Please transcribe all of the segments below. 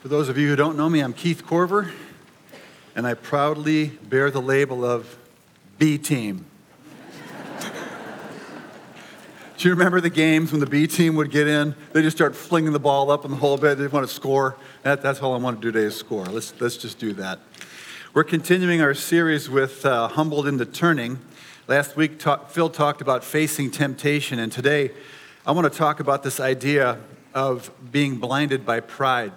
For those of you who don't know me, I'm Keith Corver, and I proudly bear the label of B Team. Do you remember the games when the B team would get in? They just start flinging the ball up in the whole bit. They want to score. That, that's all I want to do today is score. Let's, let's just do that. We're continuing our series with uh, Humbled into Turning. Last week, talk, Phil talked about facing temptation, and today I want to talk about this idea of being blinded by pride.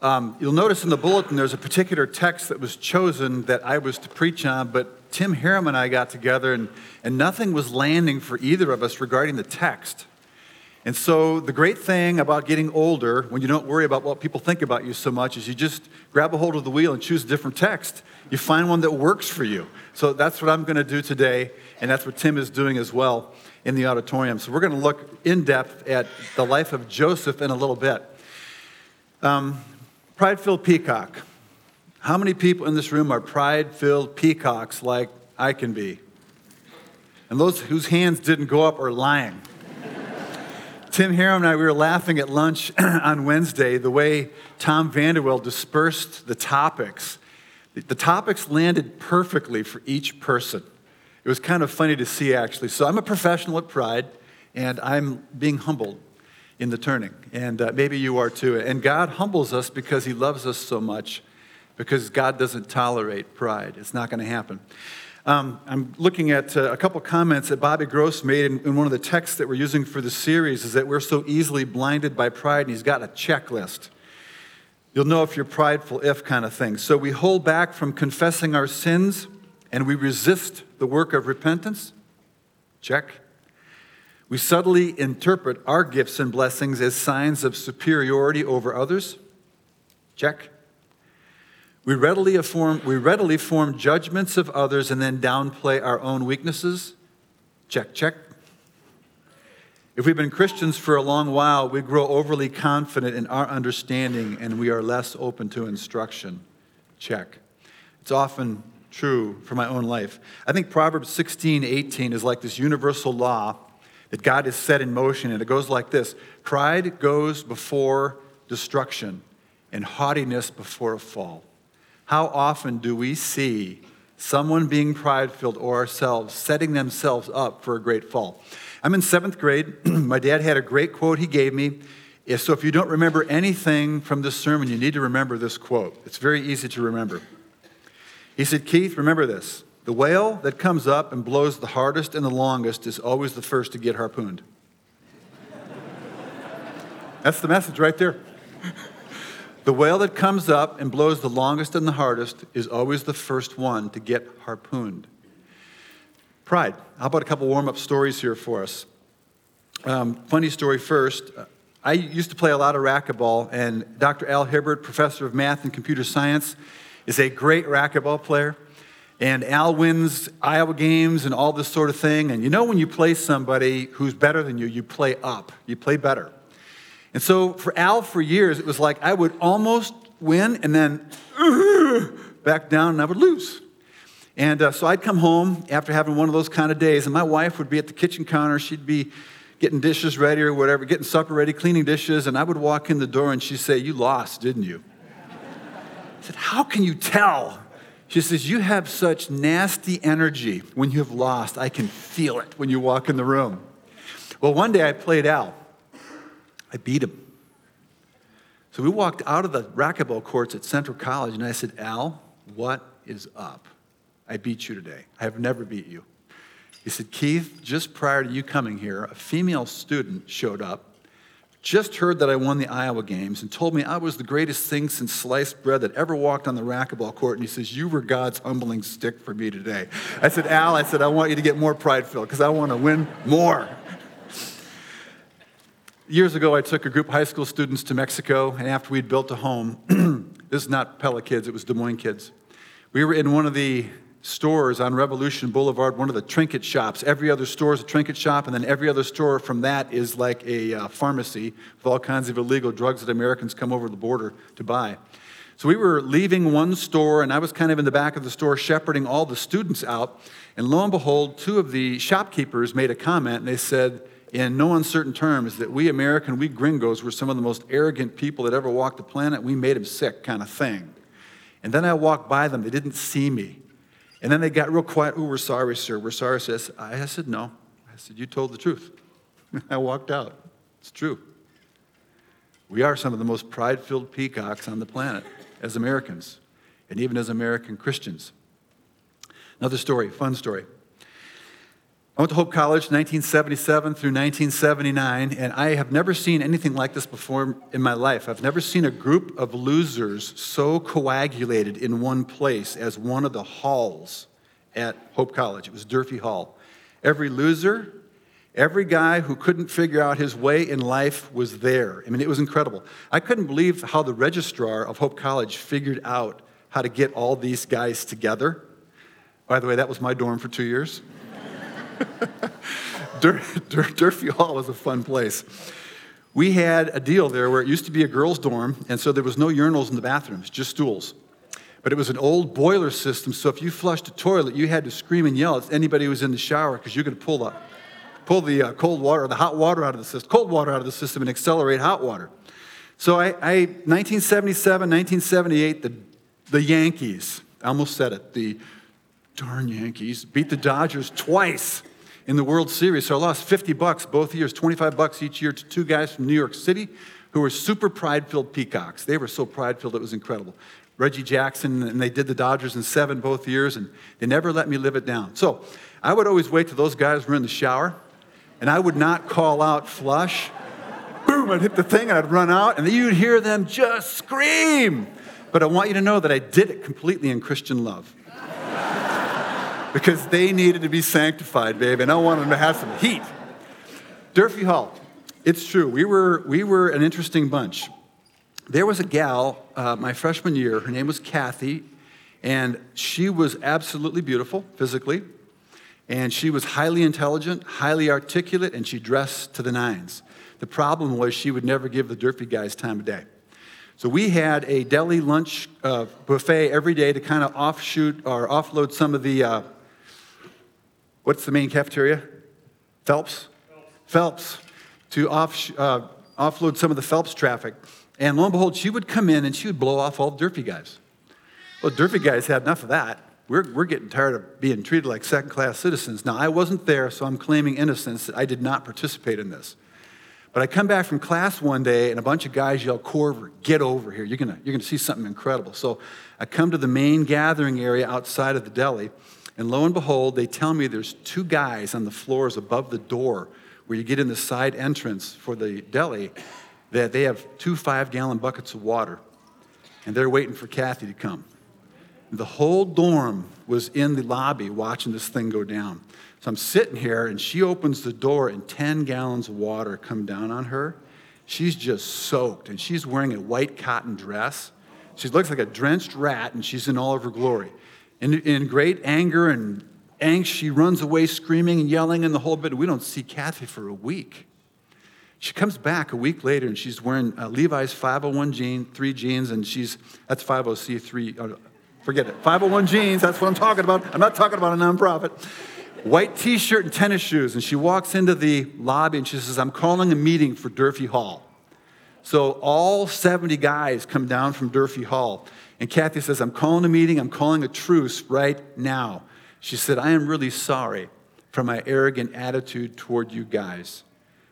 Um, you'll notice in the bulletin there's a particular text that was chosen that I was to preach on, but Tim Harriman and I got together and, and nothing was landing for either of us regarding the text. And so, the great thing about getting older, when you don't worry about what people think about you so much, is you just grab a hold of the wheel and choose a different text. You find one that works for you. So, that's what I'm going to do today, and that's what Tim is doing as well in the auditorium. So, we're going to look in depth at the life of Joseph in a little bit. Um, Pride filled peacock. How many people in this room are pride filled peacocks like I can be? And those whose hands didn't go up are lying. Tim Harriman and I, we were laughing at lunch on Wednesday the way Tom Vanderwell dispersed the topics. The topics landed perfectly for each person. It was kind of funny to see, actually. So I'm a professional at pride, and I'm being humbled in the turning. And uh, maybe you are too. And God humbles us because He loves us so much, because God doesn't tolerate pride. It's not going to happen. Um, I'm looking at uh, a couple comments that Bobby Gross made in, in, one of the texts that we're using for the series is that we're so easily blinded by pride, and he's got a checklist. You'll know if you're prideful, if kind of thing. So we hold back from confessing our sins and we resist the work of repentance. Check. We subtly interpret our gifts and blessings as signs of superiority over others. Check. We readily, form, we readily form judgments of others and then downplay our own weaknesses. Check, check. If we've been Christians for a long while, we grow overly confident in our understanding and we are less open to instruction. Check. It's often true for my own life. I think Proverbs 16, 18 is like this universal law that God has set in motion, and it goes like this Pride goes before destruction, and haughtiness before a fall. How often do we see someone being pride filled or ourselves setting themselves up for a great fall? I'm in seventh grade. My dad had a great quote he gave me. So if you don't remember anything from this sermon, you need to remember this quote. It's very easy to remember. He said, Keith, remember this. The whale that comes up and blows the hardest and the longest is always the first to get harpooned. That's the message right there. The whale that comes up and blows the longest and the hardest is always the first one to get harpooned. Pride. How about a couple warm up stories here for us? Um, funny story first. I used to play a lot of racquetball, and Dr. Al Hibbert, professor of math and computer science, is a great racquetball player. And Al wins Iowa games and all this sort of thing. And you know, when you play somebody who's better than you, you play up, you play better. And so for Al, for years, it was like I would almost win and then back down and I would lose. And uh, so I'd come home after having one of those kind of days, and my wife would be at the kitchen counter. She'd be getting dishes ready or whatever, getting supper ready, cleaning dishes, and I would walk in the door and she'd say, You lost, didn't you? I said, How can you tell? She says, You have such nasty energy when you have lost. I can feel it when you walk in the room. Well, one day I played Al. I beat him. So we walked out of the racquetball courts at Central College, and I said, Al, what is up? I beat you today. I have never beat you. He said, Keith, just prior to you coming here, a female student showed up just heard that I won the Iowa games and told me I was the greatest thing since sliced bread that ever walked on the racquetball court. And he says, You were God's humbling stick for me today. I said, Al, I said, I want you to get more pride filled because I want to win more. Years ago, I took a group of high school students to Mexico, and after we'd built a home, this is not Pella kids, it was Des Moines kids. We were in one of the stores on Revolution Boulevard, one of the trinket shops. Every other store is a trinket shop, and then every other store from that is like a uh, pharmacy with all kinds of illegal drugs that Americans come over the border to buy. So we were leaving one store, and I was kind of in the back of the store shepherding all the students out. And lo and behold, two of the shopkeepers made a comment, and they said, in no uncertain terms that we American, we gringos, were some of the most arrogant people that ever walked the planet. We made them sick, kind of thing. And then I walked by them, they didn't see me. And then they got real quiet. Oh, we're sorry, sir. We're sorry, sir. I said, no. I said, you told the truth. I walked out. It's true. We are some of the most pride filled peacocks on the planet as Americans, and even as American Christians. Another story, fun story. I went to Hope College 1977 through 1979, and I have never seen anything like this before in my life. I've never seen a group of losers so coagulated in one place as one of the halls at Hope College. It was Durfee Hall. Every loser, every guy who couldn't figure out his way in life was there. I mean, it was incredible. I couldn't believe how the registrar of Hope College figured out how to get all these guys together. By the way, that was my dorm for two years. Dur- Dur- Durfee Hall was a fun place. We had a deal there where it used to be a girls' dorm, and so there was no urinals in the bathrooms, just stools. But it was an old boiler system, so if you flushed a toilet, you had to scream and yell at anybody who was in the shower because you could pull the, pull the uh, cold water or the hot water out of the system, cold water out of the system and accelerate hot water. So I, I 1977, 1978, the, the Yankees, I almost said it, the darn Yankees beat the Dodgers twice in the World Series. So I lost 50 bucks both years, 25 bucks each year to two guys from New York City who were super pride-filled peacocks. They were so pride-filled it was incredible. Reggie Jackson, and they did the Dodgers in seven both years, and they never let me live it down. So I would always wait till those guys were in the shower, and I would not call out flush. Boom, I'd hit the thing, and I'd run out, and you'd hear them just scream. But I want you to know that I did it completely in Christian love because they needed to be sanctified, babe, and I wanted them to have some heat. Durfee Hall, it's true. We were, we were an interesting bunch. There was a gal uh, my freshman year, her name was Kathy, and she was absolutely beautiful physically, and she was highly intelligent, highly articulate, and she dressed to the nines. The problem was she would never give the Durfee guys time of day. So we had a deli lunch uh, buffet every day to kind of offshoot or offload some of the uh, What's the main cafeteria? Phelps? Phelps. Phelps to off, uh, offload some of the Phelps traffic. And lo and behold, she would come in and she would blow off all the Durfee guys. Well, Durfee guys had enough of that. We're, we're getting tired of being treated like second class citizens. Now, I wasn't there, so I'm claiming innocence. That I did not participate in this. But I come back from class one day and a bunch of guys yell, Corver, get over here. You're going you're gonna see something incredible. So I come to the main gathering area outside of the deli, and lo and behold, they tell me there's two guys on the floors above the door where you get in the side entrance for the deli that they have two five gallon buckets of water. And they're waiting for Kathy to come. The whole dorm was in the lobby watching this thing go down. So I'm sitting here, and she opens the door, and 10 gallons of water come down on her. She's just soaked, and she's wearing a white cotton dress. She looks like a drenched rat, and she's in all of her glory. In, in great anger and angst, she runs away screaming and yelling in the whole bit. We don't see Kathy for a week. She comes back a week later and she's wearing uh, Levi's 501 jean, three jeans, and she's, that's 50C3, uh, forget it. 501 jeans, that's what I'm talking about. I'm not talking about a nonprofit. White t shirt and tennis shoes. And she walks into the lobby and she says, I'm calling a meeting for Durfee Hall. So all 70 guys come down from Durfee Hall. And Kathy says, I'm calling a meeting, I'm calling a truce right now. She said, I am really sorry for my arrogant attitude toward you guys.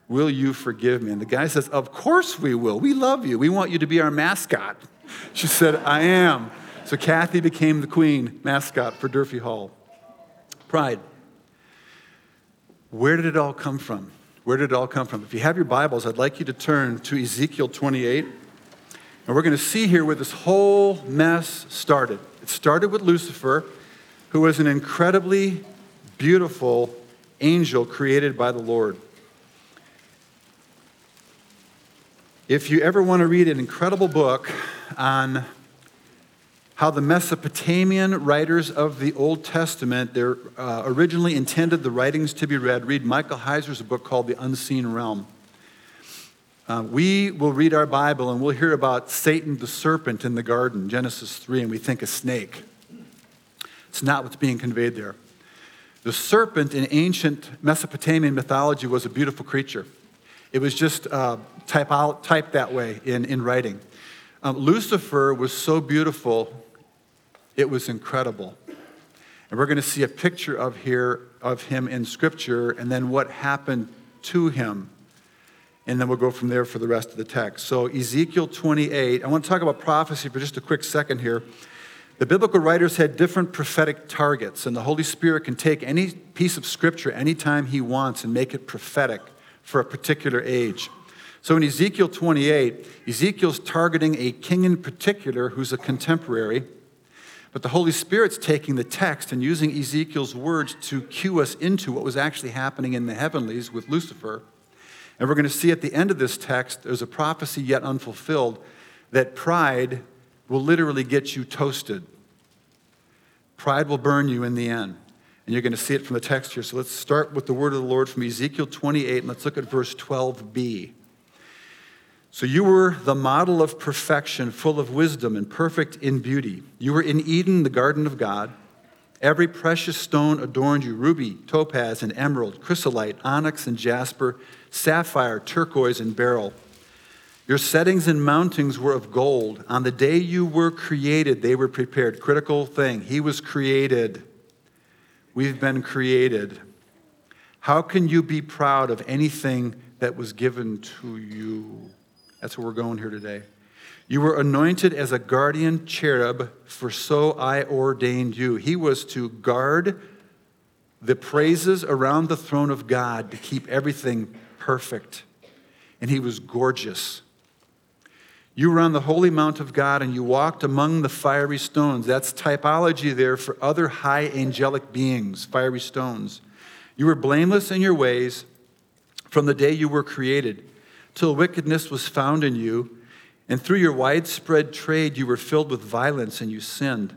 Will you forgive me? And the guy says, Of course we will. We love you. We want you to be our mascot. She said, I am. So Kathy became the queen mascot for Durfee Hall. Pride. Where did it all come from? Where did it all come from? If you have your Bibles, I'd like you to turn to Ezekiel 28. And we're going to see here where this whole mess started. It started with Lucifer, who was an incredibly beautiful angel created by the Lord. If you ever want to read an incredible book on how the Mesopotamian writers of the Old Testament they uh, originally intended the writings to be read, read Michael Heiser's book called The Unseen Realm. Uh, we will read our Bible and we'll hear about Satan the serpent in the garden, Genesis 3, and we think a snake. It's not what's being conveyed there. The serpent in ancient Mesopotamian mythology was a beautiful creature. It was just uh, type out, typed that way in, in writing. Um, Lucifer was so beautiful, it was incredible. And we're going to see a picture of here of him in Scripture, and then what happened to him. And then we'll go from there for the rest of the text. So, Ezekiel 28, I want to talk about prophecy for just a quick second here. The biblical writers had different prophetic targets, and the Holy Spirit can take any piece of Scripture anytime He wants and make it prophetic for a particular age. So in Ezekiel 28, Ezekiel's targeting a king in particular who's a contemporary, but the Holy Spirit's taking the text and using Ezekiel's words to cue us into what was actually happening in the heavenlies with Lucifer. And we're going to see at the end of this text, there's a prophecy yet unfulfilled that pride will literally get you toasted. Pride will burn you in the end. And you're going to see it from the text here. So let's start with the word of the Lord from Ezekiel 28, and let's look at verse 12b. So you were the model of perfection, full of wisdom and perfect in beauty. You were in Eden, the garden of God. Every precious stone adorned you ruby, topaz, and emerald, chrysolite, onyx, and jasper, sapphire, turquoise, and beryl. Your settings and mountings were of gold. On the day you were created, they were prepared. Critical thing. He was created. We've been created. How can you be proud of anything that was given to you? That's where we're going here today. You were anointed as a guardian cherub, for so I ordained you. He was to guard the praises around the throne of God to keep everything perfect. And he was gorgeous. You were on the holy mount of God and you walked among the fiery stones. That's typology there for other high angelic beings, fiery stones. You were blameless in your ways from the day you were created till wickedness was found in you, and through your widespread trade you were filled with violence and you sinned.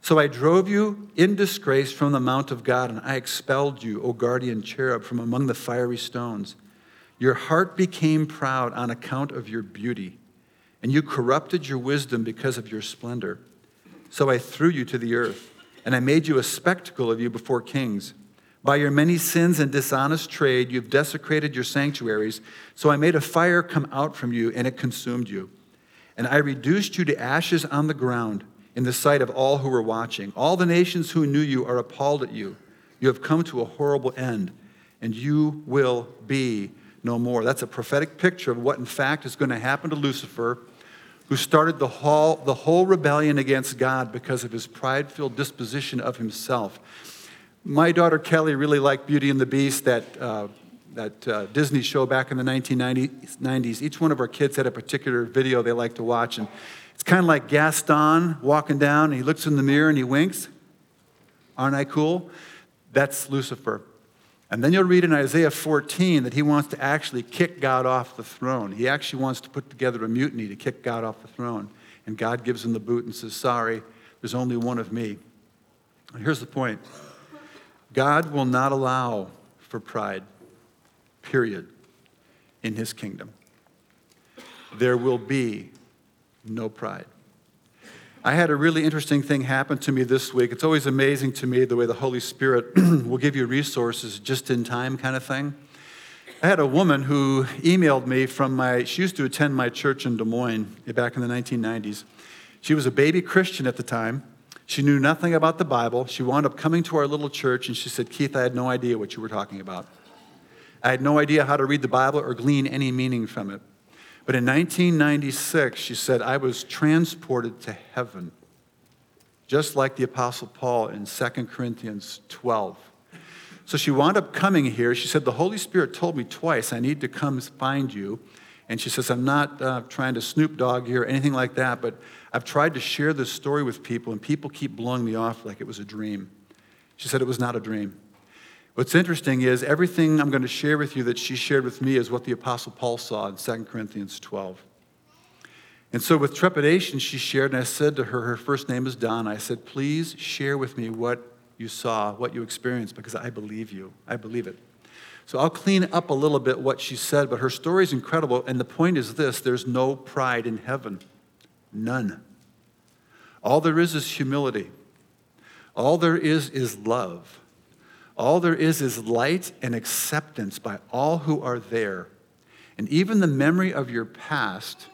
So I drove you in disgrace from the mount of God, and I expelled you, O guardian cherub, from among the fiery stones. Your heart became proud on account of your beauty, and you corrupted your wisdom because of your splendor. So I threw you to the earth, and I made you a spectacle of you before kings. By your many sins and dishonest trade, you've desecrated your sanctuaries. So I made a fire come out from you, and it consumed you. And I reduced you to ashes on the ground in the sight of all who were watching. All the nations who knew you are appalled at you. You have come to a horrible end, and you will be no more. That's a prophetic picture of what, in fact, is going to happen to Lucifer, who started the whole, the whole rebellion against God because of his pride filled disposition of himself. My daughter Kelly really liked Beauty and the Beast, that, uh, that uh, Disney show back in the 1990s. Each one of our kids had a particular video they liked to watch. And it's kind of like Gaston walking down, and he looks in the mirror and he winks. Aren't I cool? That's Lucifer. And then you'll read in Isaiah 14 that he wants to actually kick God off the throne. He actually wants to put together a mutiny to kick God off the throne. And God gives him the boot and says, Sorry, there's only one of me. And here's the point God will not allow for pride, period, in his kingdom. There will be no pride. I had a really interesting thing happen to me this week. It's always amazing to me the way the Holy Spirit will give you resources just in time, kind of thing. I had a woman who emailed me from my, she used to attend my church in Des Moines back in the 1990s. She was a baby Christian at the time. She knew nothing about the Bible. She wound up coming to our little church and she said, Keith, I had no idea what you were talking about. I had no idea how to read the Bible or glean any meaning from it. But in 1996, she said, I was transported to heaven, just like the Apostle Paul in 2 Corinthians 12. So she wound up coming here. She said, The Holy Spirit told me twice, I need to come find you. And she says, I'm not uh, trying to snoop dog here or anything like that, but I've tried to share this story with people, and people keep blowing me off like it was a dream. She said it was not a dream. What's interesting is everything I'm going to share with you that she shared with me is what the Apostle Paul saw in 2 Corinthians 12. And so, with trepidation, she shared, and I said to her, her first name is Donna. I said, Please share with me what you saw, what you experienced, because I believe you. I believe it. So, I'll clean up a little bit what she said, but her story is incredible. And the point is this there's no pride in heaven. None. All there is is humility. All there is is love. All there is is light and acceptance by all who are there. And even the memory of your past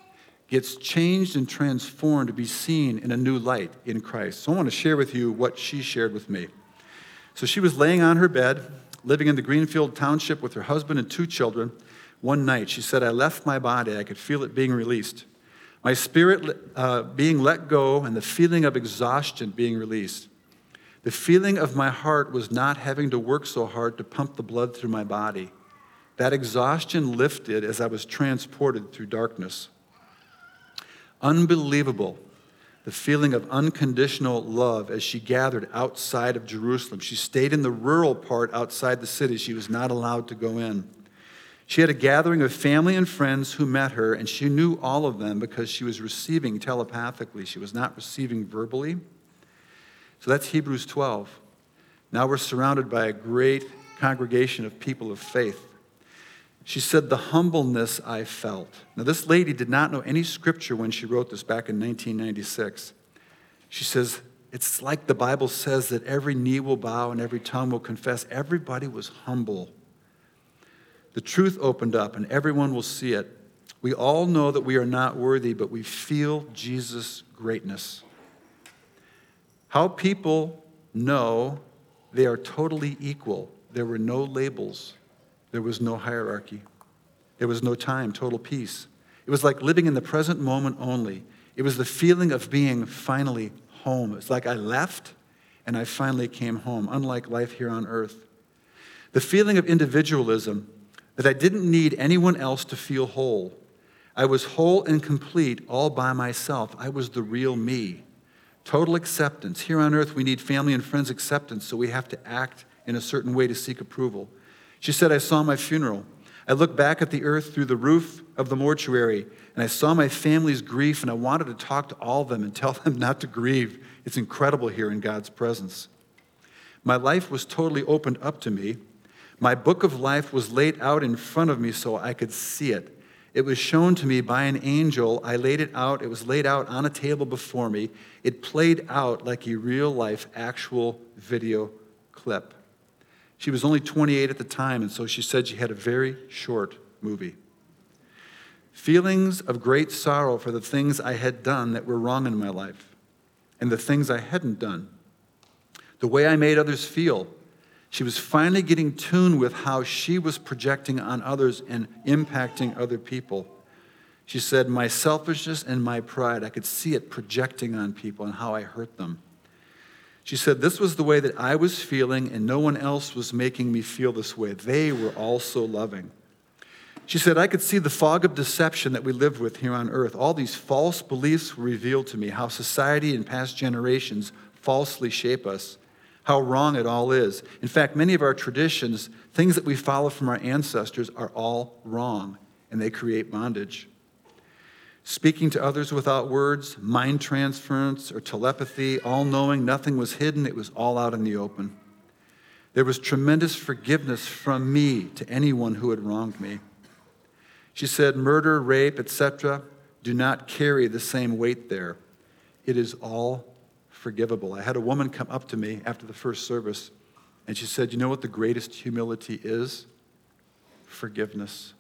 gets changed and transformed to be seen in a new light in Christ. So I want to share with you what she shared with me. So she was laying on her bed, living in the Greenfield Township with her husband and two children. One night, she said, I left my body. I could feel it being released. My spirit uh, being let go and the feeling of exhaustion being released. The feeling of my heart was not having to work so hard to pump the blood through my body. That exhaustion lifted as I was transported through darkness. Unbelievable. The feeling of unconditional love as she gathered outside of Jerusalem. She stayed in the rural part outside the city. She was not allowed to go in. She had a gathering of family and friends who met her, and she knew all of them because she was receiving telepathically. She was not receiving verbally. So that's Hebrews 12. Now we're surrounded by a great congregation of people of faith. She said, The humbleness I felt. Now, this lady did not know any scripture when she wrote this back in 1996. She says, It's like the Bible says that every knee will bow and every tongue will confess. Everybody was humble the truth opened up, and everyone will see it. We all know that we are not worthy, but we feel Jesus' greatness. How people know they are totally equal. There were no labels, there was no hierarchy, there was no time, total peace. It was like living in the present moment only. It was the feeling of being finally home. It's like I left and I finally came home, unlike life here on earth. The feeling of individualism that I didn't need anyone else to feel whole. I was whole and complete all by myself. I was the real me. Total acceptance. Here on earth, we need family and friends' acceptance, so we have to act in a certain way to seek approval. She said, I saw my funeral. I looked back at the earth through the roof of the mortuary, and I saw my family's grief, and I wanted to talk to all of them and tell them not to grieve. It's incredible here in God's presence. My life was totally opened up to me. My book of life was laid out in front of me so I could see it. It was shown to me by an angel. I laid it out. It was laid out on a table before me. It played out like a real life, actual video clip. She was only 28 at the time, and so she said she had a very short movie. Feelings of great sorrow for the things I had done that were wrong in my life and the things I hadn't done. The way I made others feel she was finally getting tuned with how she was projecting on others and impacting other people. She said, My selfishness and my pride, I could see it projecting on people and how I hurt them. She said, This was the way that I was feeling, and no one else was making me feel this way. They were also loving. She said, I could see the fog of deception that we live with here on earth. All these false beliefs were revealed to me, how society and past generations falsely shape us how wrong it all is. In fact, many of our traditions, things that we follow from our ancestors, are all wrong, and they create bondage. Speaking to others without words, mind transference, or telepathy, all knowing, nothing was hidden, it was all out in the open. There was tremendous forgiveness from me to anyone who had wronged me. She said, Murder, rape, etc., do not carry the same weight there. It is all forgivable. I had a woman come up to me after the first service, and she said, You know what the greatest humility is? Forgiveness.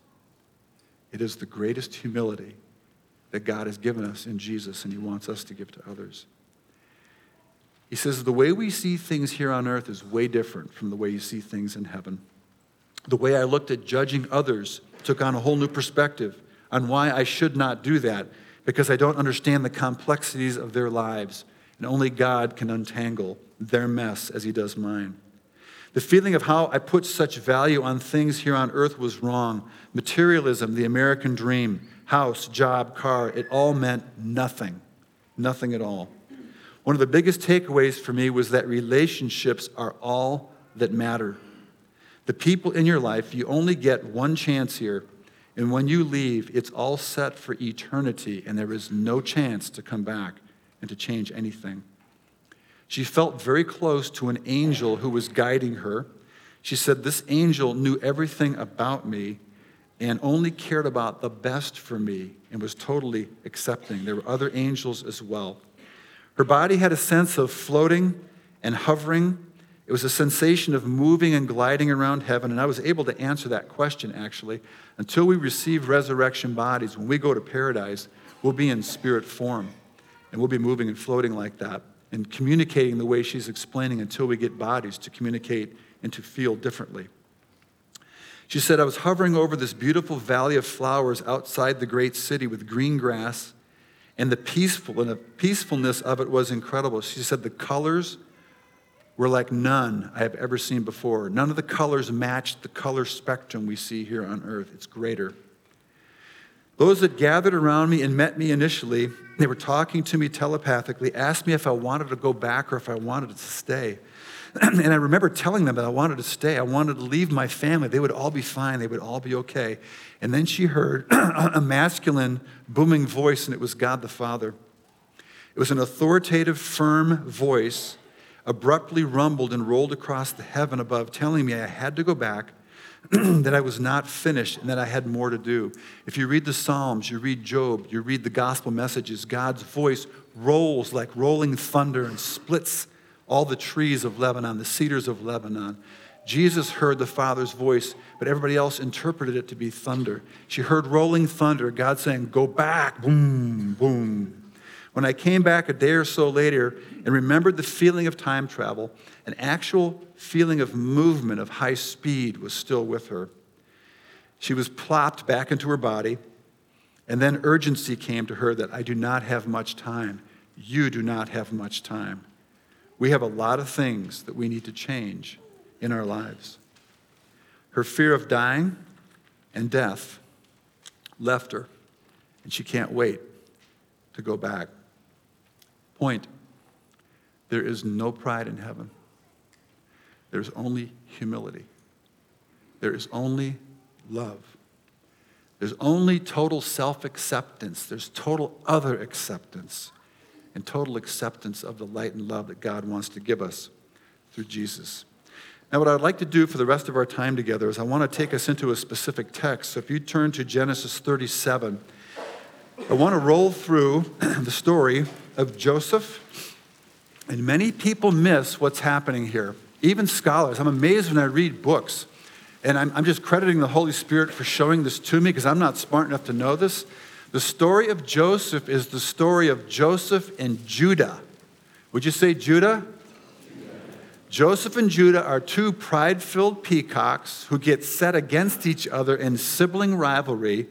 It is the greatest humility that God has given us in Jesus, and He wants us to give to others. He says, The way we see things here on earth is way different from the way you see things in heaven. The way I looked at judging others took on a whole new perspective on why I should not do that because I don't understand the complexities of their lives and only God can untangle their mess as He does mine. The feeling of how I put such value on things here on earth was wrong. Materialism, the American dream, house, job, car, it all meant nothing. Nothing at all. One of the biggest takeaways for me was that relationships are all that matter. The people in your life, you only get one chance here, and when you leave, it's all set for eternity, and there is no chance to come back and to change anything. She felt very close to an angel who was guiding her. She said, This angel knew everything about me and only cared about the best for me and was totally accepting. There were other angels as well. Her body had a sense of floating and hovering It was a sensation of moving and gliding around heaven, and I was able to answer that question actually. Until we receive resurrection bodies, when we go to paradise, we'll be in spirit form, and we'll be moving and floating like that, and communicating the way she's explaining until we get bodies to communicate and to feel differently. She said, I was hovering over this beautiful valley of flowers outside the great city with green grass, and the peaceful and the peacefulness of it was incredible. She said the colors were like none I have ever seen before. None of the colors matched the color spectrum we see here on earth. It's greater. Those that gathered around me and met me initially, they were talking to me telepathically, asked me if I wanted to go back or if I wanted to stay. and I remember telling them that I wanted to stay. I wanted to leave my family. They would all be fine. They would all be okay. And then she heard a masculine, booming voice, and it was God the Father. It was an authoritative, firm voice abruptly rumbled and rolled across the heaven above, telling me I had to go back, that I was not finished, and that I had more to do. If you read the Psalms, you read Job, you read the gospel messages, God's voice rolls like rolling thunder and splits all the trees of Lebanon, the cedars of Lebanon. Jesus heard the Father's voice, but everybody else interpreted it to be thunder. She heard rolling thunder, God saying, Go back, boom, boom, when I came back a day or so later and remembered the feeling of time travel, an actual feeling of movement, of high speed, was still with her. She was plopped back into her body, and then urgency came to her that I do not have much time. You do not have much time. We have a lot of things that we need to change in our lives. Her fear of dying and death left her, and she can't wait to go back. Point there is no pride in heaven, there's only humility, there is only love. There's only total self acceptance. There's total other acceptance and total acceptance of the light and love that God wants to give us through Jesus. Now, what I'd like to do for the rest of our time together is I want to take us into a specific text. So if you turn to Genesis 37, I want to roll through the story of Joseph, and many people miss what's happening here. Even scholars. I'm amazed when I read books, and I'm, I'm just crediting the Holy Spirit for showing this to me because I'm not smart enough to know this. The story of Joseph is the story of Joseph and Judah. Would you say Judah? Joseph and Judah are two pride filled peacocks who get set against each other in sibling rivalry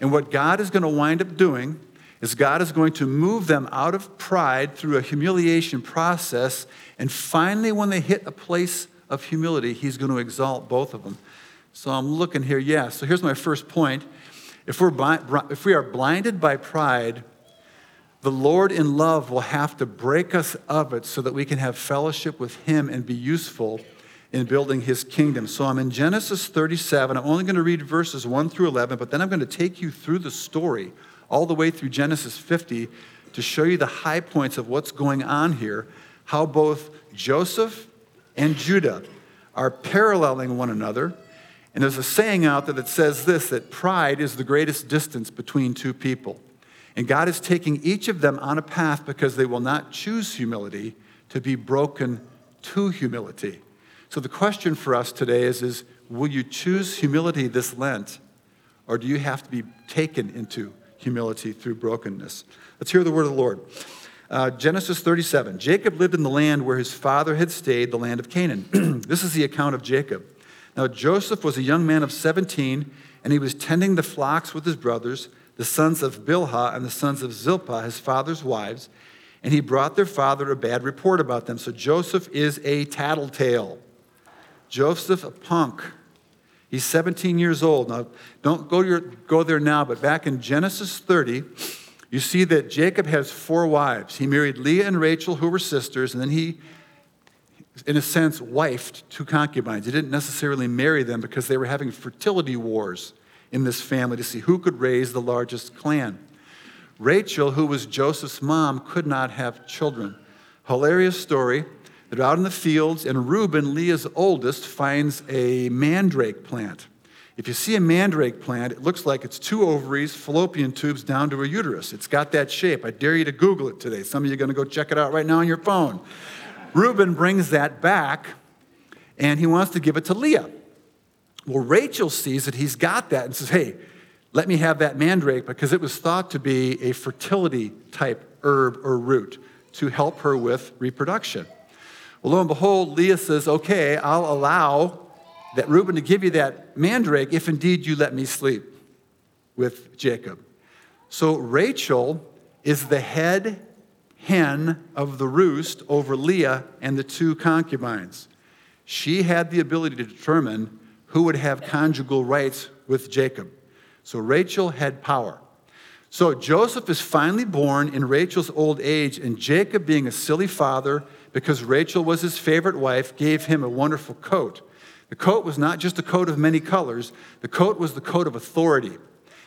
and what God is going to wind up doing is God is going to move them out of pride through a humiliation process. And finally, when they hit a place of humility, He's going to exalt both of them. So I'm looking here, yeah. So here's my first point. If, we're, if we are blinded by pride, the Lord in love will have to break us of it so that we can have fellowship with Him and be useful in building his kingdom. So I'm in Genesis 37. I'm only going to read verses 1 through 11, but then I'm going to take you through the story all the way through Genesis 50 to show you the high points of what's going on here, how both Joseph and Judah are paralleling one another. And there's a saying out there that says this that pride is the greatest distance between two people. And God is taking each of them on a path because they will not choose humility to be broken to humility. So the question for us today is, is will you choose humility this Lent, or do you have to be taken into humility through brokenness? Let's hear the word of the Lord. Uh, Genesis 37. Jacob lived in the land where his father had stayed, the land of Canaan. this is the account of Jacob. Now, Joseph was a young man of 17, and he was tending the flocks with his brothers, the sons of Bilhah and the sons of Zilpah, his father's wives, and he brought their father a bad report about them. So Joseph is a tattletale. Joseph, a punk. He's 17 years old. Now, don't go, your, go there now, but back in Genesis 30, you see that Jacob has four wives. He married Leah and Rachel, who were sisters, and then he, in a sense, wifed two concubines. He didn't necessarily marry them because they were having fertility wars in this family to see who could raise the largest clan. Rachel, who was Joseph's mom, could not have children. Hilarious story. They're out in the fields, and Reuben, Leah's oldest, finds a mandrake plant. If you see a mandrake plant, it looks like it's two ovaries, fallopian tubes down to a uterus. It's got that shape. I dare you to Google it today. Some of you are going to go check it out right now on your phone. Reuben brings that back and he wants to give it to Leah. Well, Rachel sees that he's got that and says, Hey, let me have that mandrake because it was thought to be a fertility type herb or root to help her with reproduction. Well, lo and behold, Leah says, Okay, I'll allow that Reuben to give you that mandrake if indeed you let me sleep with Jacob. So Rachel is the head hen of the roost over Leah and the two concubines. She had the ability to determine who would have conjugal rights with Jacob. So Rachel had power. So Joseph is finally born in Rachel's old age, and Jacob, being a silly father, because Rachel was his favorite wife, gave him a wonderful coat. The coat was not just a coat of many colors, the coat was the coat of authority. And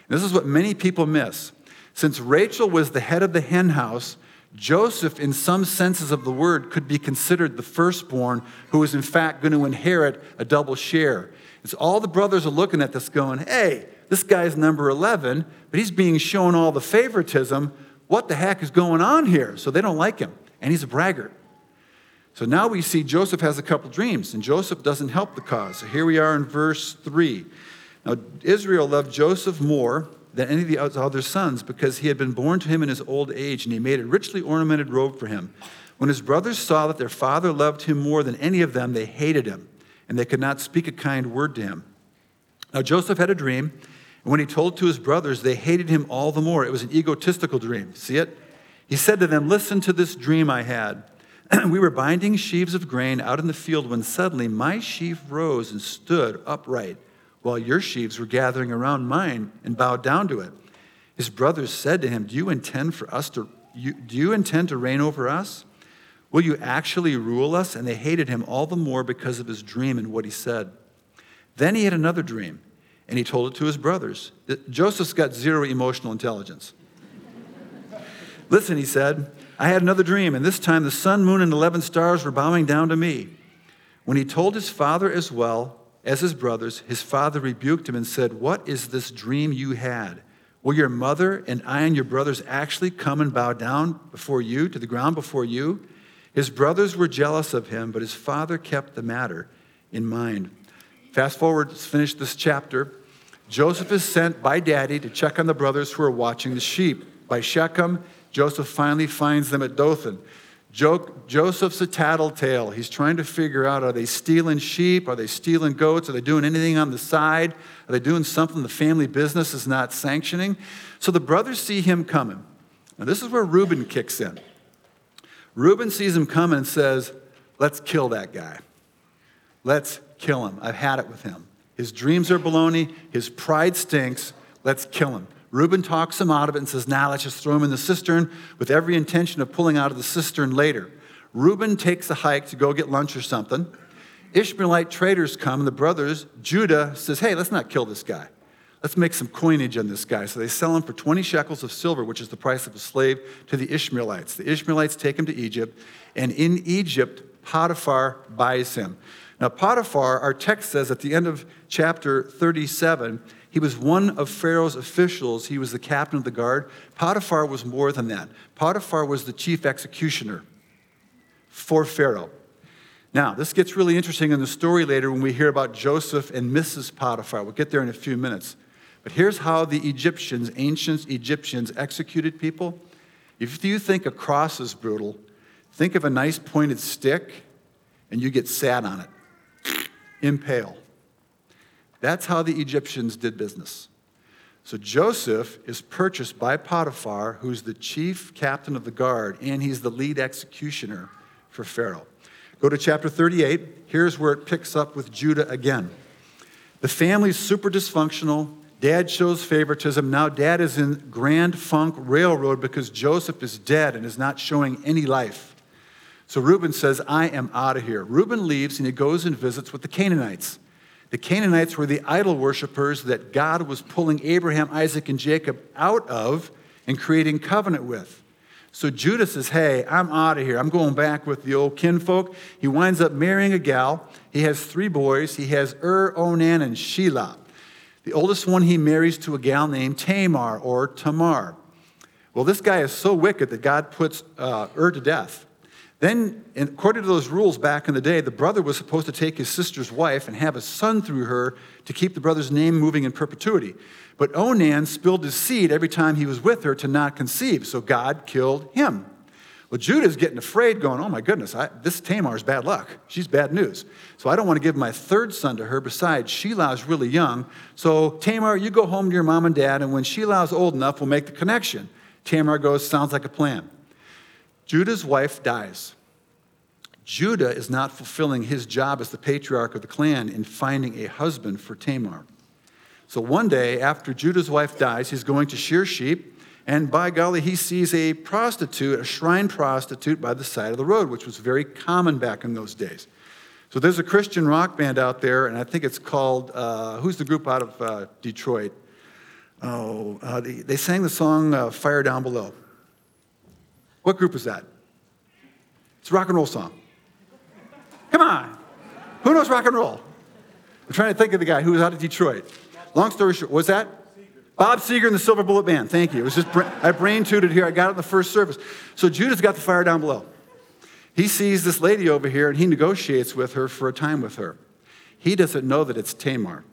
this is what many people miss. Since Rachel was the head of the hen house, Joseph, in some senses of the word, could be considered the firstborn who was in fact going to inherit a double share. It's all the brothers are looking at this going, hey, this guy's number 11, but he's being shown all the favoritism. What the heck is going on here? So they don't like him, and he's a braggart. So now we see Joseph has a couple dreams, and Joseph doesn't help the cause. So here we are in verse 3. Now, Israel loved Joseph more than any of the other sons because he had been born to him in his old age, and he made a richly ornamented robe for him. When his brothers saw that their father loved him more than any of them, they hated him and they could not speak a kind word to him. Now, Joseph had a dream, and when he told it to his brothers, they hated him all the more. It was an egotistical dream. See it? He said to them, Listen to this dream I had. we were binding sheaves of grain out in the field when suddenly my sheaf rose and stood upright, while your sheaves were gathering around mine and bowed down to it. His brothers said to him, Do you intend for us to you, do you intend to reign over us? Will you actually rule us? And they hated him all the more because of his dream and what he said. Then he had another dream, and he told it to his brothers. Joseph's got zero emotional intelligence. Listen, he said, I had another dream, and this time the sun, moon, and 11 stars were bowing down to me. When he told his father as well as his brothers, his father rebuked him and said, What is this dream you had? Will your mother and I and your brothers actually come and bow down before you, to the ground before you? His brothers were jealous of him, but his father kept the matter in mind. Fast forward, let's finish this chapter. Joseph is sent by daddy to check on the brothers who are watching the sheep. By Shechem, Joseph finally finds them at Dothan. Jo- Joseph's a tattletale. He's trying to figure out are they stealing sheep? Are they stealing goats? Are they doing anything on the side? Are they doing something the family business is not sanctioning? So the brothers see him coming. And this is where Reuben kicks in. Reuben sees him coming and says, Let's kill that guy. Let's kill him. I've had it with him. His dreams are baloney. His pride stinks. Let's kill him. Reuben talks him out of it and says, Now nah, let's just throw him in the cistern with every intention of pulling out of the cistern later. Reuben takes a hike to go get lunch or something. Ishmaelite traders come, and the brothers, Judah says, Hey, let's not kill this guy. Let's make some coinage on this guy. So they sell him for 20 shekels of silver, which is the price of a slave, to the Ishmaelites. The Ishmaelites take him to Egypt, and in Egypt, Potiphar buys him. Now, Potiphar, our text says at the end of chapter 37, he was one of Pharaoh's officials. He was the captain of the guard. Potiphar was more than that. Potiphar was the chief executioner for Pharaoh. Now, this gets really interesting in the story later when we hear about Joseph and Mrs. Potiphar. We'll get there in a few minutes. But here's how the Egyptians, ancient Egyptians, executed people. If you think a cross is brutal, think of a nice pointed stick and you get sat on it. Impale. That's how the Egyptians did business. So Joseph is purchased by Potiphar, who's the chief captain of the guard, and he's the lead executioner for Pharaoh. Go to chapter 38. Here's where it picks up with Judah again. The family's super dysfunctional. Dad shows favoritism. Now dad is in Grand Funk Railroad because Joseph is dead and is not showing any life. So Reuben says, I am out of here. Reuben leaves and he goes and visits with the Canaanites. The Canaanites were the idol worshippers that God was pulling Abraham, Isaac, and Jacob out of and creating covenant with. So Judah says, Hey, I'm out of here. I'm going back with the old kinfolk. He winds up marrying a gal. He has three boys. He has Ur, Onan, and Shelah. The oldest one he marries to a gal named Tamar or Tamar. Well, this guy is so wicked that God puts uh, Ur to death. Then, according to those rules back in the day, the brother was supposed to take his sister's wife and have a son through her to keep the brother's name moving in perpetuity. But Onan spilled his seed every time he was with her to not conceive, so God killed him. Well, Judah's getting afraid, going, Oh my goodness, I, this Tamar's bad luck. She's bad news. So I don't want to give my third son to her. Besides, Shelah's really young. So, Tamar, you go home to your mom and dad, and when Shelah's old enough, we'll make the connection. Tamar goes, Sounds like a plan. Judah's wife dies. Judah is not fulfilling his job as the patriarch of the clan in finding a husband for Tamar. So one day, after Judah's wife dies, he's going to shear sheep, and by golly, he sees a prostitute, a shrine prostitute, by the side of the road, which was very common back in those days. So there's a Christian rock band out there, and I think it's called, uh, who's the group out of uh, Detroit? Oh, uh, they, they, sang the song uh, Fire Down Below. What group is that? It's a rock and roll song. Come on. Who knows rock and roll? I'm trying to think of the guy who was out of Detroit. Long story short, was that? Bob Seger and the Silver Bullet Band. Thank you. It was just I brain tooted here. I got it in the first service. So Judah's got the fire down below. He sees this lady over here and he negotiates with her for a time with her. He doesn't know that it's Tamar.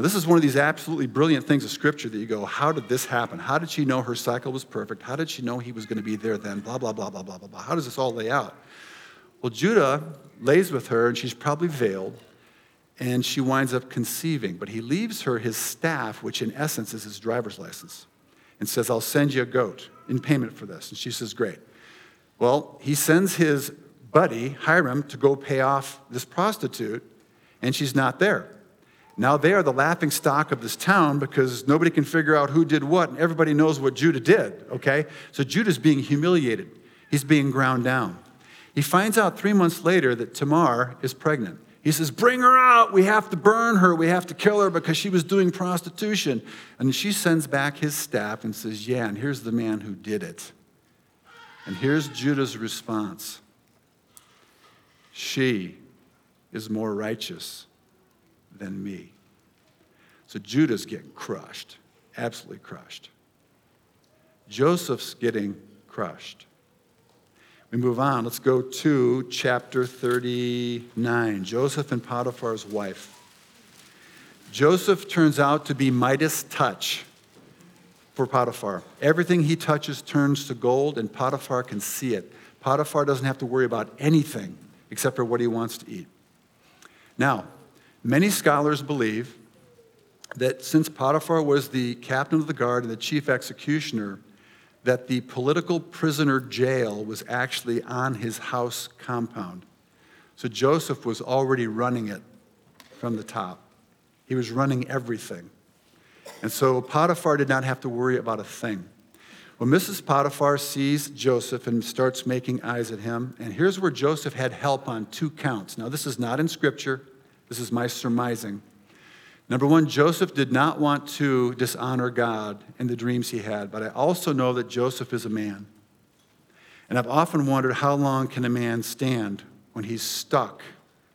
Now, this is one of these absolutely brilliant things of Scripture that you go, how did this happen? How did she know her cycle was perfect? How did she know he was going to be there then? Blah, blah, blah, blah, blah, blah, blah. How does this all lay out? Well, Judah lays with her, and she's probably veiled, and she winds up conceiving. But he leaves her his staff, which in essence is his driver's license, and says, I'll send you a goat in payment for this. And she says, Great. Well, he sends his buddy, Hiram, to go pay off this prostitute, and she's not there. Now they are the laughing stock of this town because nobody can figure out who did what, and everybody knows what Judah did, okay? So Judah's being humiliated. He's being ground down. He finds out three months later that Tamar is pregnant. He says, Bring her out. We have to burn her. We have to kill her because she was doing prostitution. And she sends back his staff and says, Yeah, and here's the man who did it. And here's Judah's response She is more righteous than me. So Judah's getting crushed, absolutely crushed. Joseph's getting crushed. We move on. Let's go to chapter 39 Joseph and Potiphar's wife. Joseph turns out to be Midas' touch for Potiphar. Everything he touches turns to gold, and Potiphar can see it. Potiphar doesn't have to worry about anything except for what he wants to eat. Now, Many scholars believe that since Potiphar was the captain of the guard and the chief executioner, that the political prisoner jail was actually on his house compound. So Joseph was already running it from the top. He was running everything. And so Potiphar did not have to worry about a thing. Well, Mrs. Potiphar sees Joseph and starts making eyes at him. And here's where Joseph had help on two counts. Now, this is not in Scripture. This is my surmising. Number one, Joseph did not want to dishonor God in the dreams he had, but I also know that Joseph is a man. And I've often wondered how long can a man stand when he's stuck,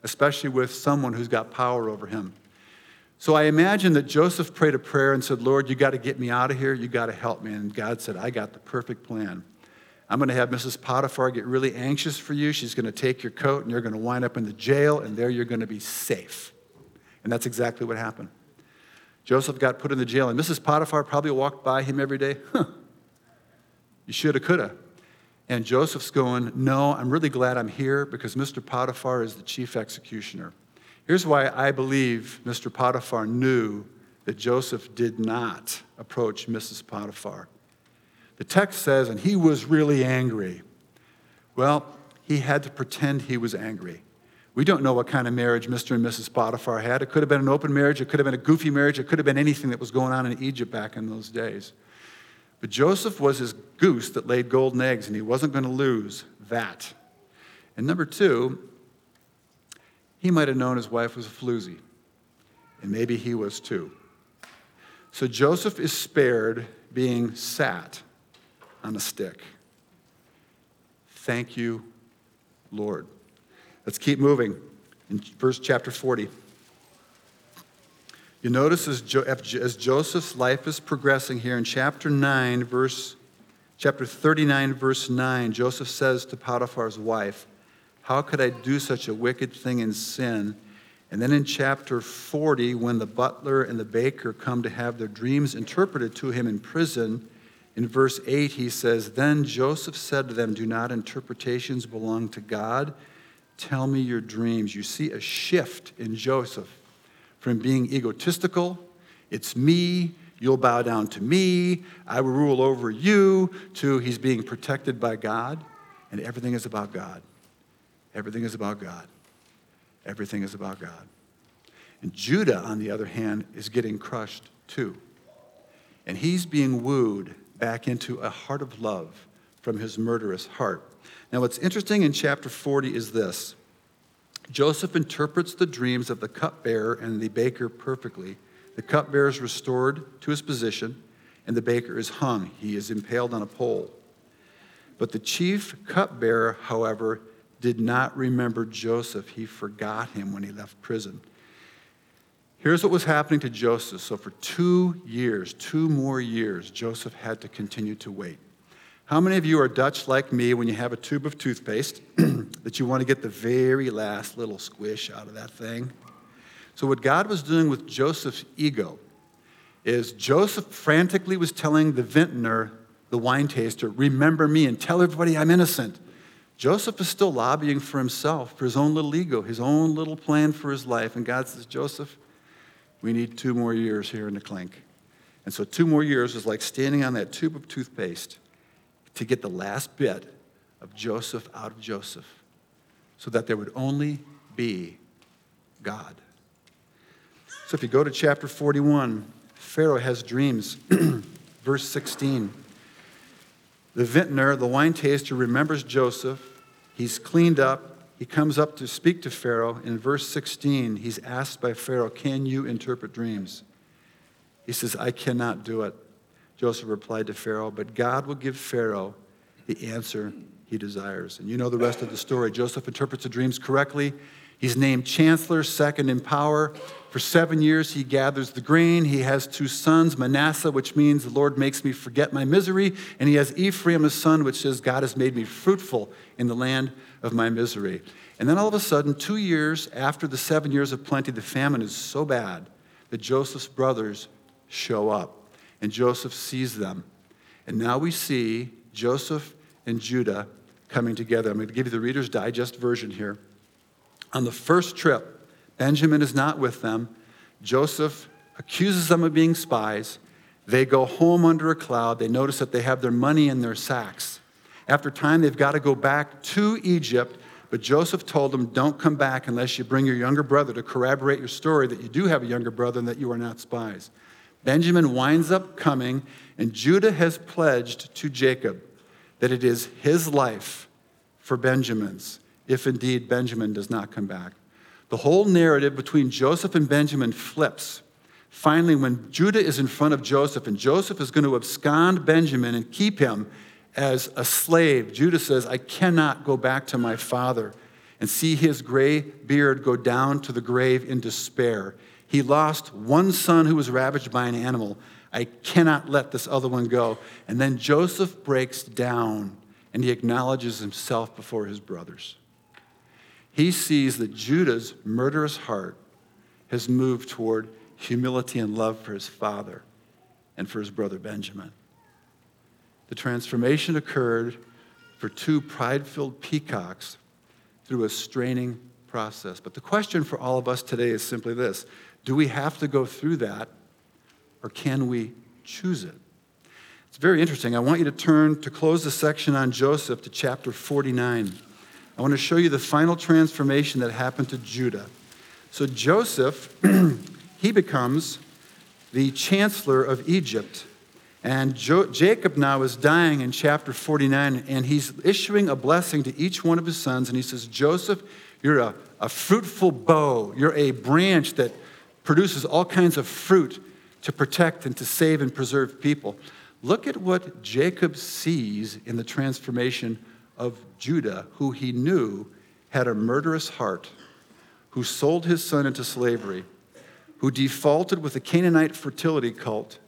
especially with someone who's got power over him. So I imagine that Joseph prayed a prayer and said, Lord, you got to get me out of here. You got to help me. And God said, I got the perfect plan. I'm going to have Mrs. Potiphar get really anxious for you. She's going to take your coat and you're going to wind up in the jail, and there you're going to be safe. And that's exactly what happened. Joseph got put in the jail, and Mrs. Potiphar probably walked by him every day. Huh. You shoulda, coulda. And Joseph's going, No, I'm really glad I'm here because Mr. Potiphar is the chief executioner. Here's why I believe Mr. Potiphar knew that Joseph did not approach Mrs. Potiphar. The text says, and he was really angry. Well, he had to pretend he was angry. We don't know what kind of marriage Mr. and Mrs. Potiphar had. It could have been an open marriage, it could have been a goofy marriage, it could have been anything that was going on in Egypt back in those days. But Joseph was his goose that laid golden eggs, and he wasn't going to lose that. And number two, he might have known his wife was a floozy, and maybe he was too. So Joseph is spared being sat on a stick. Thank you, Lord. Let's keep moving in verse chapter 40. You notice as, jo- as Joseph's life is progressing here in chapter 9, verse Chapter 39, verse 9, Joseph says to Potiphar's wife, How could I do such a wicked thing and sin? And then in chapter 40, when the butler and the baker come to have their dreams interpreted to him in prison, in verse 8, he says, Then Joseph said to them, Do not interpretations belong to God? Tell me your dreams. You see a shift in Joseph from being egotistical, it's me, you'll bow down to me, I will rule over you, to he's being protected by God, and everything is about God. Everything is about God. Everything is about God. And Judah, on the other hand, is getting crushed too. And he's being wooed back into a heart of love from his murderous heart. Now, what's interesting in chapter 40 is this Joseph interprets the dreams of the cupbearer and the baker perfectly. The cupbearer is restored to his position, and the baker is hung. He is impaled on a pole. But the chief cupbearer, however, did not remember Joseph. He forgot him when he left prison. Here's what was happening to Joseph. So, for two years, two more years, Joseph had to continue to wait. How many of you are Dutch like me when you have a tube of toothpaste that you want to get the very last little squish out of that thing? So, what God was doing with Joseph's ego is Joseph frantically was telling the vintner, the wine taster, remember me and tell everybody I'm innocent. Joseph is still lobbying for himself, for his own little ego, his own little plan for his life. And God says, Joseph, we need two more years here in the clink. And so, two more years is like standing on that tube of toothpaste to get the last bit of Joseph out of Joseph so that there would only be God. So if you go to chapter 41, Pharaoh has dreams. Verse 16. The vintner, the wine taster, remembers Joseph. He's cleaned up. He comes up to speak to Pharaoh. In verse 16, he's asked by Pharaoh, Can you interpret dreams? He says, I cannot do it. Joseph replied to Pharaoh, But God will give Pharaoh the answer he desires. And you know the rest of the story. Joseph interprets the dreams correctly. He's named chancellor, second in power. For seven years, he gathers the grain. He has two sons, Manasseh, which means the Lord makes me forget my misery. And he has Ephraim, a son, which says, God has made me fruitful in the land of my misery. And then all of a sudden, two years after the seven years of plenty, the famine is so bad that Joseph's brothers show up and Joseph sees them. And now we see Joseph and Judah coming together. I'm going to give you the Reader's Digest version here. On the first trip, Benjamin is not with them. Joseph accuses them of being spies. They go home under a cloud. They notice that they have their money in their sacks. After time, they've got to go back to Egypt, but Joseph told them, Don't come back unless you bring your younger brother to corroborate your story that you do have a younger brother and that you are not spies. Benjamin winds up coming, and Judah has pledged to Jacob that it is his life for Benjamin's, if indeed Benjamin does not come back. The whole narrative between Joseph and Benjamin flips. Finally, when Judah is in front of Joseph, and Joseph is going to abscond Benjamin and keep him as a slave, Judah says, I cannot go back to my father and see his gray beard go down to the grave in despair. He lost one son who was ravaged by an animal. I cannot let this other one go. And then Joseph breaks down and he acknowledges himself before his brothers. He sees that Judah's murderous heart has moved toward humility and love for his father and for his brother Benjamin. The transformation occurred for two pride filled peacocks through a straining process. But the question for all of us today is simply this do we have to go through that, or can we choose it? It's very interesting. I want you to turn to close the section on Joseph to chapter 49. I want to show you the final transformation that happened to Judah. So, Joseph, he becomes the chancellor of Egypt. And jo- Jacob now is dying in chapter 49, and he's issuing a blessing to each one of his sons. And he says, Joseph, you're a, a fruitful bough, you're a branch that produces all kinds of fruit to protect and to save and preserve people. Look at what Jacob sees in the transformation of Judah, who he knew had a murderous heart, who sold his son into slavery, who defaulted with a Canaanite fertility cult,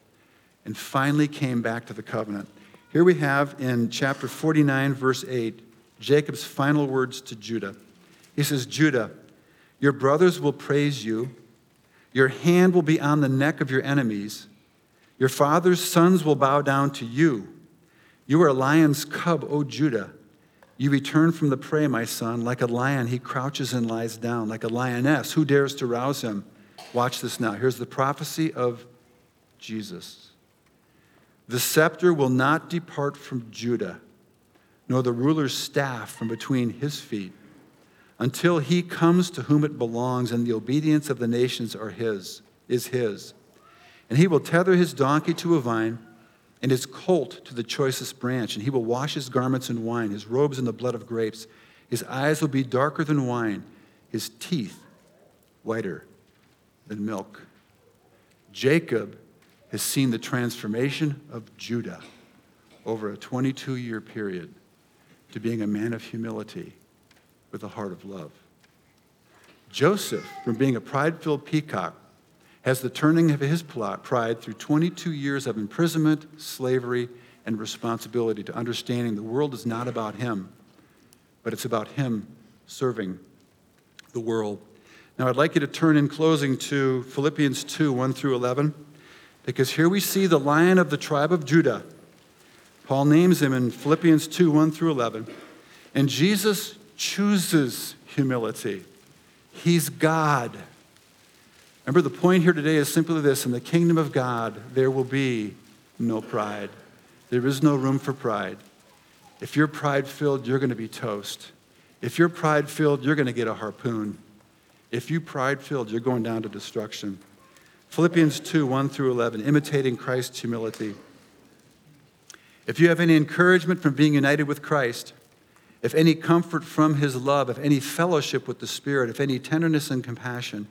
and finally came back to the covenant. Here we have in chapter 49, verse 8, Jacob's final words to Judah. He says, Judah, your brothers will praise you, your hand will be on the neck of your enemies, your father's sons will bow down to you. You are a lion's cub, O Judah. You return from the prey, my son. Like a lion, he crouches and lies down. Like a lioness, who dares to rouse him? Watch this now. Here's the prophecy of Jesus. The scepter will not depart from Judah, nor the ruler's staff from between his feet, until he comes to whom it belongs, and the obedience of the nations are his, is his. And he will tether his donkey to a vine and his colt to the choicest branch, and he will wash his garments in wine, his robes in the blood of grapes. His eyes will be darker than wine, his teeth whiter than milk. Jacob has seen the transformation of Judah over a 22 year period to being a man of humility with a heart of love. Joseph, from being a pride filled peacock, has the turning of his pride through 22 years of imprisonment, slavery, and responsibility to understanding the world is not about him, but it's about him serving the world. Now, I'd like you to turn in closing to Philippians 2 1 through 11, because here we see the lion of the tribe of Judah. Paul names him in Philippians 2 1 through 11. And Jesus chooses humility. He's God. Remember, the point here today is simply this in the kingdom of God, there will be no pride. There is no room for pride. If you're pride filled, you're going to be toast. If you're pride filled, you're going to get a harpoon. If you pride filled, you're going down to destruction. Philippians 2 1 through 11, imitating Christ's humility. If you have any encouragement from being united with Christ, if any comfort from his love, if any fellowship with the Spirit, if any tenderness and compassion,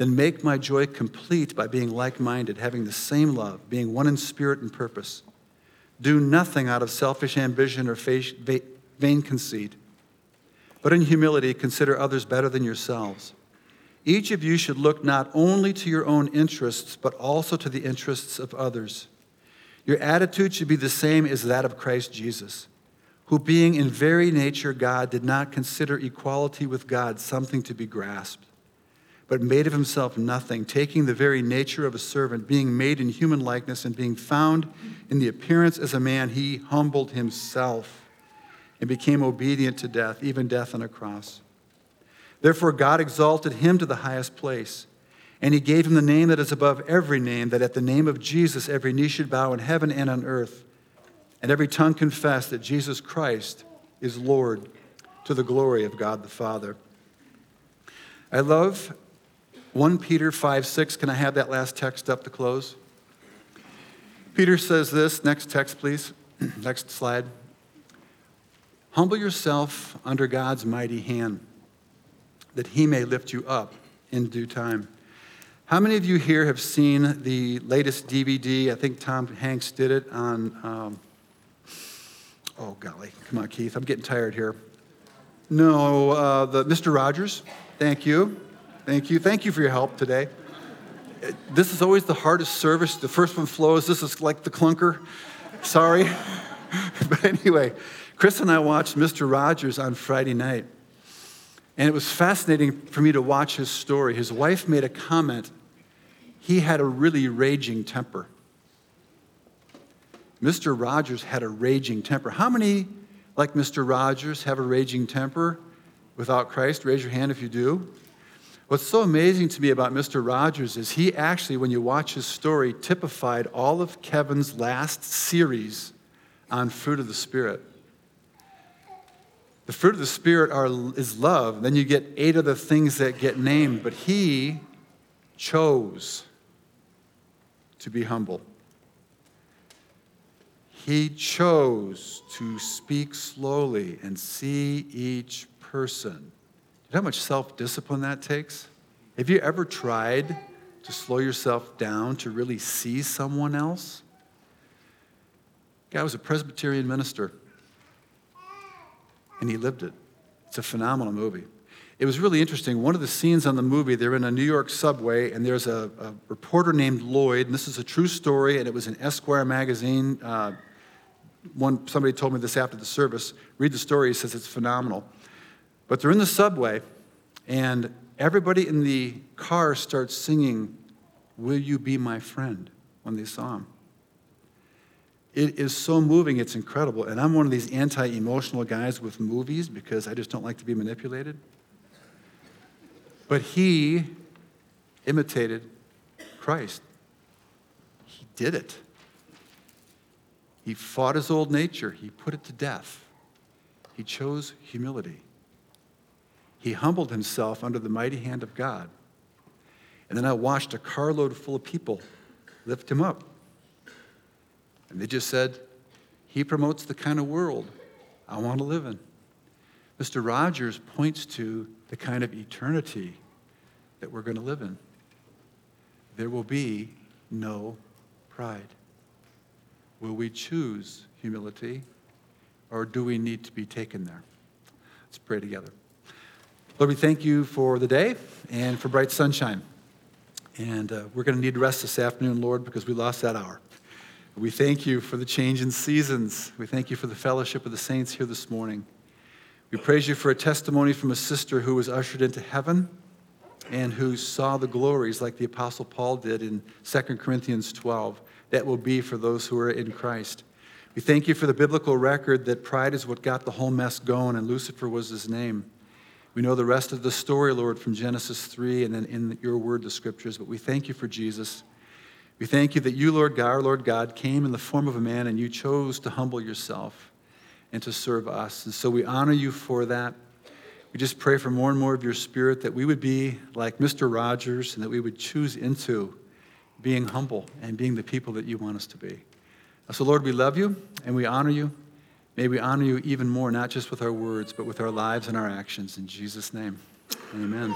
then make my joy complete by being like minded, having the same love, being one in spirit and purpose. Do nothing out of selfish ambition or vain conceit, but in humility consider others better than yourselves. Each of you should look not only to your own interests, but also to the interests of others. Your attitude should be the same as that of Christ Jesus, who, being in very nature God, did not consider equality with God something to be grasped but made of himself nothing, taking the very nature of a servant, being made in human likeness, and being found in the appearance as a man, he humbled himself and became obedient to death, even death on a cross. Therefore, God exalted him to the highest place, and he gave him the name that is above every name, that at the name of Jesus every knee should bow in heaven and on earth, and every tongue confess that Jesus Christ is Lord to the glory of God the Father. I love 1 Peter 5 6. Can I have that last text up to close? Peter says this. Next text, please. Next slide. Humble yourself under God's mighty hand, that he may lift you up in due time. How many of you here have seen the latest DVD? I think Tom Hanks did it on. Um, oh, golly. Come on, Keith. I'm getting tired here. No, uh, the Mr. Rogers. Thank you. Thank you. Thank you for your help today. This is always the hardest service. The first one flows. This is like the clunker. Sorry. but anyway, Chris and I watched Mr. Rogers on Friday night. And it was fascinating for me to watch his story. His wife made a comment. He had a really raging temper. Mr. Rogers had a raging temper. How many, like Mr. Rogers, have a raging temper without Christ? Raise your hand if you do. What's so amazing to me about Mr. Rogers is he actually, when you watch his story, typified all of Kevin's last series on fruit of the Spirit. The fruit of the Spirit are, is love. Then you get eight of the things that get named, but he chose to be humble. He chose to speak slowly and see each person you know how much self discipline that takes? Have you ever tried to slow yourself down to really see someone else? Guy was a Presbyterian minister, and he lived it. It's a phenomenal movie. It was really interesting. One of the scenes on the movie, they're in a New York subway, and there's a, a reporter named Lloyd, and this is a true story, and it was in Esquire magazine uh, one, somebody told me this after the service. Read the story, he says it's phenomenal. But they're in the subway, and everybody in the car starts singing, Will You Be My Friend? when they saw him. It is so moving, it's incredible. And I'm one of these anti emotional guys with movies because I just don't like to be manipulated. But he imitated Christ, he did it. He fought his old nature, he put it to death. He chose humility. He humbled himself under the mighty hand of God. And then I watched a carload full of people lift him up. And they just said, He promotes the kind of world I want to live in. Mr. Rogers points to the kind of eternity that we're going to live in. There will be no pride. Will we choose humility or do we need to be taken there? Let's pray together. Lord, we thank you for the day and for bright sunshine. And uh, we're going to need rest this afternoon, Lord, because we lost that hour. We thank you for the change in seasons. We thank you for the fellowship of the saints here this morning. We praise you for a testimony from a sister who was ushered into heaven and who saw the glories like the Apostle Paul did in 2 Corinthians 12. That will be for those who are in Christ. We thank you for the biblical record that pride is what got the whole mess going, and Lucifer was his name. We know the rest of the story, Lord, from Genesis 3 and then in your word, the scriptures, but we thank you for Jesus. We thank you that you, Lord God, our Lord God, came in the form of a man and you chose to humble yourself and to serve us. And so we honor you for that. We just pray for more and more of your spirit that we would be like Mr. Rogers and that we would choose into being humble and being the people that you want us to be. So, Lord, we love you and we honor you. May we honor you even more, not just with our words, but with our lives and our actions. In Jesus' name, amen.